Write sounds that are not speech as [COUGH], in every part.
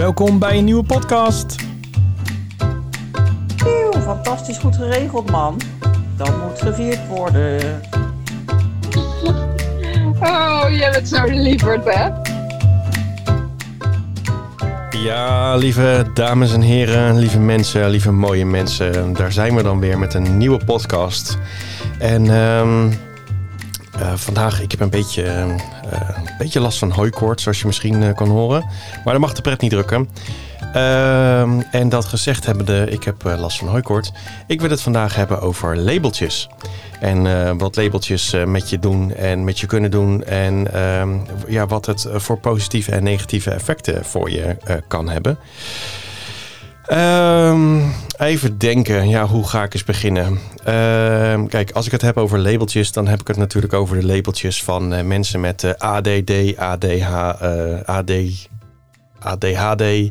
Welkom bij een nieuwe podcast. Eeuw, fantastisch goed geregeld, man. Dat moet gevierd worden. Oh, jij bent zo lieverd, hè? Ja, lieve dames en heren, lieve mensen, lieve mooie mensen. Daar zijn we dan weer met een nieuwe podcast. En ehm, eh, vandaag, ik heb een beetje, eh, een beetje last van hooikoorts, zoals je misschien eh, kan horen. Maar dat mag de pret niet drukken. Ehm, en dat gezegd hebbende, ik heb last van hooikoorts. Ik wil het vandaag hebben over labeltjes. En wat labeltjes met je doen en met je kunnen doen. En ehm, ja, wat het voor positieve en negatieve effecten voor je kan hebben. Um, even denken, ja, hoe ga ik eens beginnen? Uh, kijk, als ik het heb over labeltjes, dan heb ik het natuurlijk over de labeltjes van uh, mensen met uh, ADD, ADH, AD, ADHD,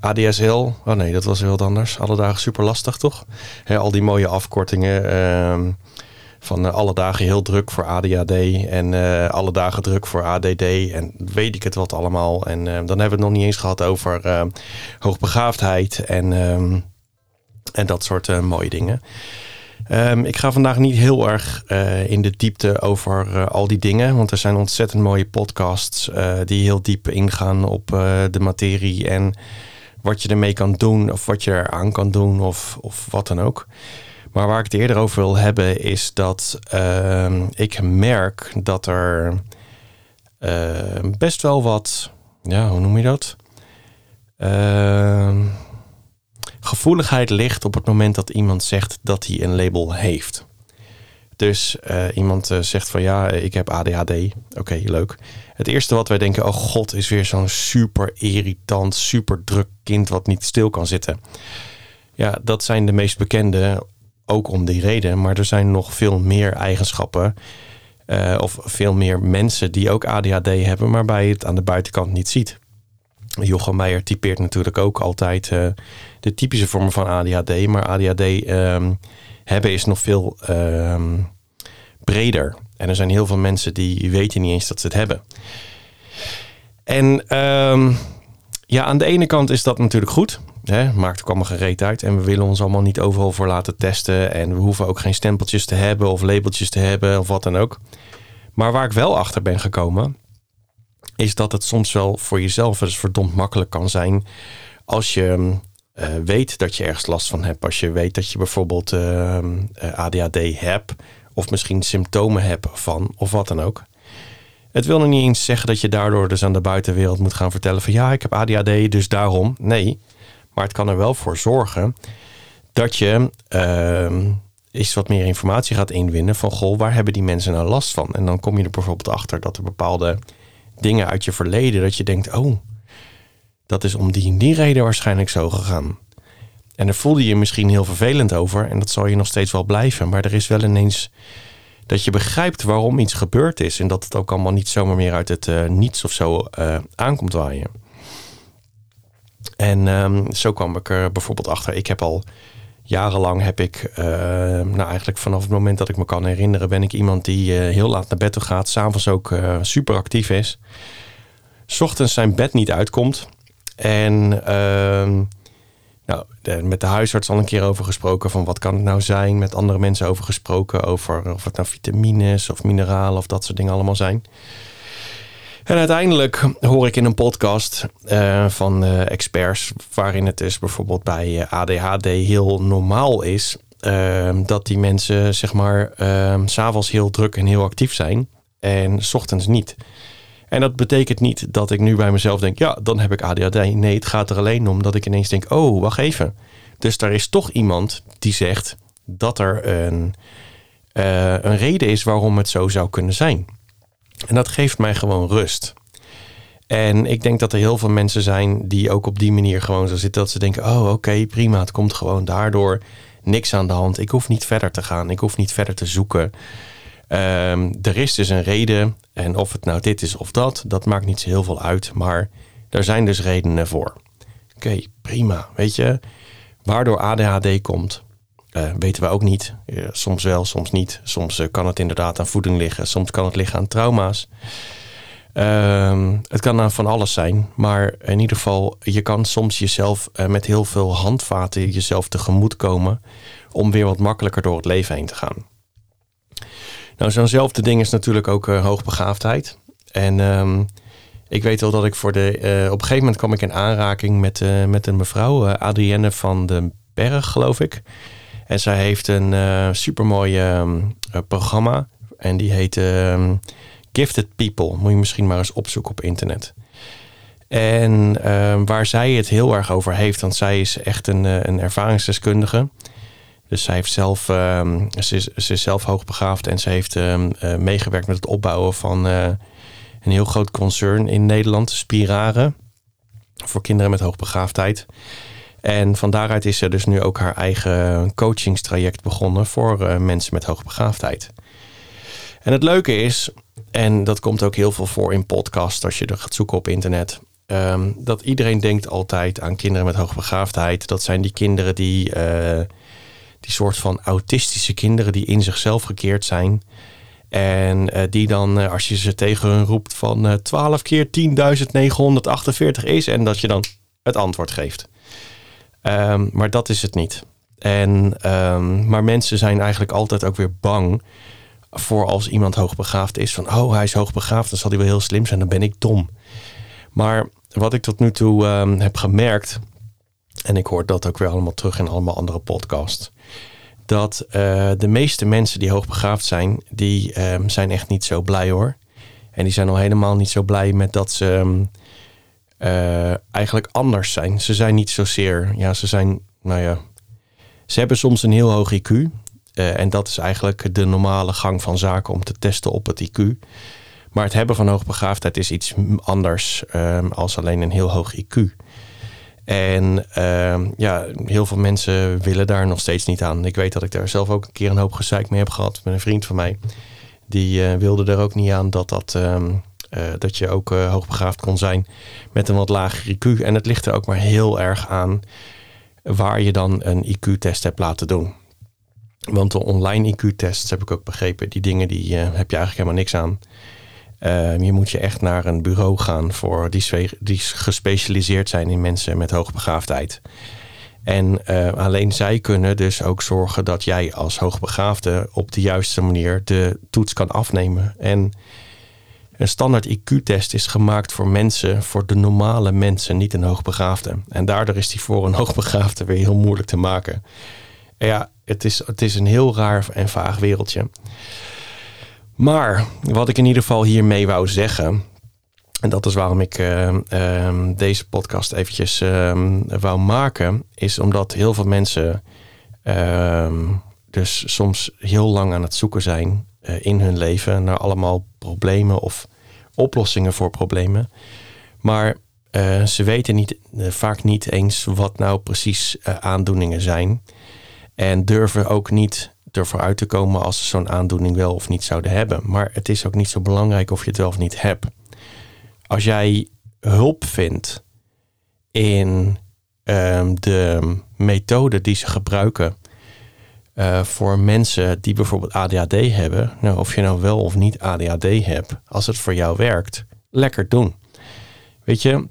ADSL. Oh nee, dat was heel anders. Alle dagen super lastig, toch? He, al die mooie afkortingen. Ehm, van alle dagen heel druk voor ADHD en alle dagen druk voor ADD en weet ik het wat allemaal. En dan hebben we het nog niet eens gehad over hoogbegaafdheid en ehm, en dat soort mooie dingen. Um, ik ga vandaag niet heel erg in de diepte over al die dingen, want er zijn ontzettend mooie podcasts die heel diep ingaan op de materie en wat je ermee kan doen of wat je eraan kan doen of, of wat dan ook. Maar waar ik het eerder over wil hebben is dat ehm, ik merk dat er best wel wat, ja, hoe noem je dat? Ehm gevoeligheid ligt op het moment dat iemand zegt dat hij een label heeft. Dus uh, iemand uh, zegt van ja, ik heb ADHD. Oké, leuk. Het eerste wat wij denken, oh god, is weer zo'n super irritant, super druk kind wat niet stil kan zitten. Ja, dat zijn de meest bekende, ook om die reden. Maar er zijn nog veel meer eigenschappen. Uh, of veel meer mensen die ook ADHD hebben, maar bij het aan de buitenkant niet ziet. Jochem Meijer typeert natuurlijk ook altijd uh, de typische vormen van ADHD. Maar ADHD ehm, hebben is nog veel um, breder. En er zijn heel veel mensen die weten niet eens dat ze het hebben. En um, ja, aan de ene kant is dat natuurlijk goed. Hè? Maakt ook allemaal gereed uit. En we willen ons allemaal niet overal voor laten testen. En we hoeven ook geen stempeltjes te hebben of labeltjes te hebben of wat dan ook. Maar waar ik wel achter ben gekomen, is dat het soms wel voor jezelf eens verdomd makkelijk kan zijn als je uh, weet dat je ergens last van hebt. Als je weet dat je bijvoorbeeld ehm, eh, ADHD hebt of misschien symptomen hebt van of wat dan ook. Het wil nog niet eens zeggen dat je daardoor dus aan de buitenwereld moet gaan vertellen van ja, ik heb ADHD, dus daarom. Nee, maar het kan er wel voor zorgen dat je uh, eens wat meer informatie gaat inwinnen van goh, waar hebben die mensen nou last van? En dan kom je er bijvoorbeeld achter dat er bepaalde dingen uit je verleden dat je denkt, oh, dat is om die die reden waarschijnlijk zo gegaan. En daar voelde je je misschien heel vervelend over en dat zal je nog steeds wel blijven. Maar er is wel ineens dat je begrijpt waarom iets gebeurd is en dat het ook allemaal niet zomaar meer uit het uh, niets of zo uh, aankomt waaien. En um, zo kwam ik er bijvoorbeeld achter. Ik heb al jarenlang heb ik, uh, nou eigenlijk vanaf het moment dat ik me kan herinneren, ben ik iemand die heel laat naar bed toe gaat, s'avonds ook super actief is. Ochtends zijn bed niet uitkomt. En uh, nou, met de huisarts al een keer over gesproken van wat kan het nou zijn. Met andere mensen over gesproken over of het nou vitamines of mineralen of dat soort dingen allemaal zijn. En uiteindelijk hoor ik in een podcast uh, van uh, experts, waarin het dus bijvoorbeeld bij eh, ADHD heel normaal is, ehm, dat die mensen zeg maar ehm, s'avonds heel druk en heel actief zijn en s ochtends niet. En dat betekent niet dat ik nu bij mezelf denk, ja, dan heb ik ADHD. Nee, het gaat er alleen om dat ik ineens denk, oh, wacht even. Dus er is toch iemand die zegt dat er een, een reden is waarom het zo zou kunnen zijn. En dat geeft mij gewoon rust. En ik denk dat er heel veel mensen zijn die ook op die manier gewoon zo zitten. Dat ze denken, oh oké, prima, het komt gewoon daardoor. Niks aan de hand. Ik hoef niet verder te gaan. Ik hoef niet verder te zoeken. Um, er is dus een reden. En of het nou dit is of dat, dat maakt niet zo heel veel uit. Maar er zijn dus redenen voor. Oké, prima. Weet je, waardoor ADHD komt, uh, weten we ook niet. Uh, soms wel, soms niet. Soms uh, kan het inderdaad aan voeding liggen. Soms kan het liggen aan trauma's. Ehm, het kan dan van alles zijn, maar in ieder geval, je kan soms jezelf eh, met heel veel handvaten jezelf tegemoet komen om weer wat makkelijker door het leven heen te gaan. Nou, zo'nzelfde ding is natuurlijk ook hoogbegaafdheid. En ehm, ik weet wel dat ik voor de. Op een gegeven moment kwam ik in aanraking met, met een mevrouw, Adrienne van den Berg, geloof ik. En zij heeft een supermooi ehm, programma. En die heet Gifted People. Moet je misschien maar eens opzoeken op internet. En ehm, waar zij het heel erg over heeft, want zij is echt een, eh, een ervaringsdeskundige. Dus zij heeft zelf, ze, is, ze is zelf hoogbegaafd en ze heeft meegewerkt met het opbouwen van uh, een heel groot concern in Nederland, Spirare, voor kinderen met hoogbegaafdheid. En van daaruit is ze dus nu ook haar eigen coachingstraject begonnen voor uh, mensen met hoogbegaafdheid. En het leuke is, en dat komt ook heel veel voor in podcasts als je er gaat zoeken op internet. Um, dat iedereen denkt altijd aan kinderen met hoogbegaafdheid. Dat zijn die kinderen die, uh, die soort van autistische kinderen die in zichzelf gekeerd zijn. En uh, die dan, uh, als je ze tegen hun roept van 12 keer 10.948 is. En dat je dan het antwoord geeft. Um, maar dat is het niet. En, um, maar mensen zijn eigenlijk altijd ook weer bang voor als iemand hoogbegaafd is. Van, oh, hij is hoogbegaafd, dan zal hij wel heel slim zijn, dan ben ik dom. Maar wat ik tot nu toe um, heb gemerkt, en ik hoor dat ook weer allemaal terug in allemaal andere podcasts, dat uh, de meeste mensen die hoogbegaafd zijn, die zijn echt niet zo blij hoor. En die zijn al helemaal niet zo blij met dat ze uh, eigenlijk anders zijn. Ze zijn niet zozeer, ja, ze zijn, nou ja, ze hebben soms een heel hoog IQ. Uh, en dat is eigenlijk de normale gang van zaken om te testen op het IQ. Maar het hebben van hoogbegaafdheid is iets anders um, als alleen een heel hoog IQ. En uh, ja, heel veel mensen willen daar nog steeds niet aan. Ik weet dat ik daar zelf ook een keer een hoop gezeik mee heb gehad met een vriend van mij. Die uh, wilde er ook niet aan dat, dat, uh, dat je ook hoogbegaafd kon zijn met een wat lager IQ. En het ligt er ook maar heel erg aan waar je dan een IQ-test hebt laten doen. Want de online IQ-tests heb ik ook begrepen, die dingen die uh, heb je eigenlijk helemaal niks aan. Uh, je moet je echt naar een bureau gaan voor die, die gespecialiseerd zijn in mensen met hoogbegaafdheid. En alleen zij kunnen dus ook zorgen dat jij als hoogbegaafde op de juiste manier de toets kan afnemen. En een standaard IQ-test is gemaakt voor mensen, voor de normale mensen, niet een hoogbegaafde. En daardoor is die voor een [LAUGHS] hoogbegaafde weer heel moeilijk te maken. En ja, het is, het is een heel raar en vaag wereldje. Maar wat ik in ieder geval hiermee wou zeggen. En dat is waarom ik uh, uh, deze podcast eventjes uh, wou maken. Is omdat heel veel mensen ehm, dus soms heel lang aan het zoeken zijn eh, in hun leven naar allemaal problemen of oplossingen voor problemen. Maar eh, ze weten niet, eh, vaak niet eens wat nou precies aandoeningen zijn. En durven ook niet ervoor uit te komen als ze zo'n aandoening wel of niet zouden hebben. Maar het is ook niet zo belangrijk of je het wel of niet hebt. Als jij hulp vindt in um, de methode die ze gebruiken uh, voor mensen die bijvoorbeeld ADHD hebben, nou, of je nou wel of niet ADHD hebt, als het voor jou werkt, lekker doen. Weet je,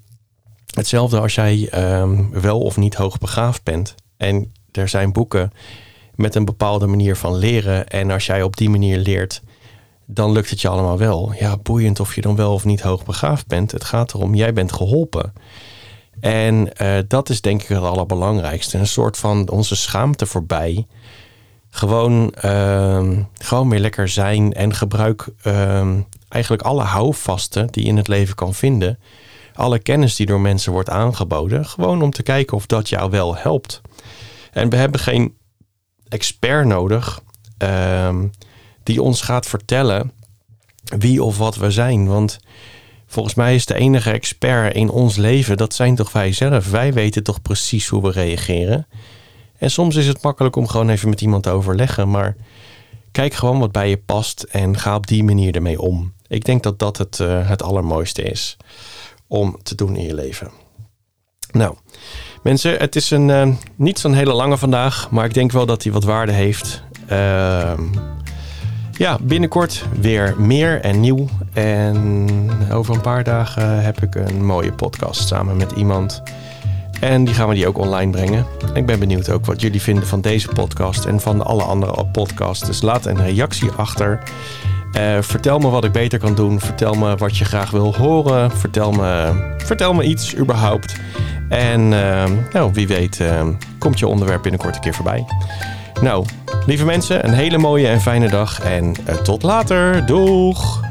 hetzelfde als jij um, wel of niet hoogbegaafd bent en er zijn boeken met een bepaalde manier van leren. En als jij op die manier leert, dan lukt het je allemaal wel. Ja, boeiend of je dan wel of niet hoogbegaafd bent. Het gaat erom, jij bent geholpen. En uh, dat is denk ik het allerbelangrijkste. Een soort van onze schaamte voorbij. Gewoon, uh, gewoon weer lekker zijn en gebruik uh, eigenlijk alle houvasten die je in het leven kan vinden. Alle kennis die door mensen wordt aangeboden. Gewoon om te kijken of dat jou wel helpt. En we hebben geen expert nodig um, die ons gaat vertellen wie of wat we zijn. Want volgens mij is de enige expert in ons leven, dat zijn toch wij zelf. Wij weten toch precies hoe we reageren. En soms is het makkelijk om gewoon even met iemand te overleggen, maar kijk gewoon wat bij je past en ga op die manier ermee om. Ik denk dat dat het, uh, het allermooiste is om te doen in je leven. Nou, Mensen, het is een, uh, niet zo'n hele lange vandaag, maar ik denk wel dat hij wat waarde heeft. Uh, Ja, binnenkort weer meer en nieuw. En over een paar dagen heb ik een mooie podcast samen met iemand. En die gaan we die ook online brengen. Ik ben benieuwd ook wat jullie vinden van deze podcast en van alle andere podcasts. Dus laat een reactie achter. Uh, vertel me wat ik beter kan doen. Vertel me wat je graag wil horen. Vertel me, vertel me iets überhaupt. En uh, nou, wie weet uh, komt je onderwerp binnenkort een keer voorbij. Nou, lieve mensen, een hele mooie en fijne dag. En tot later. Doeg!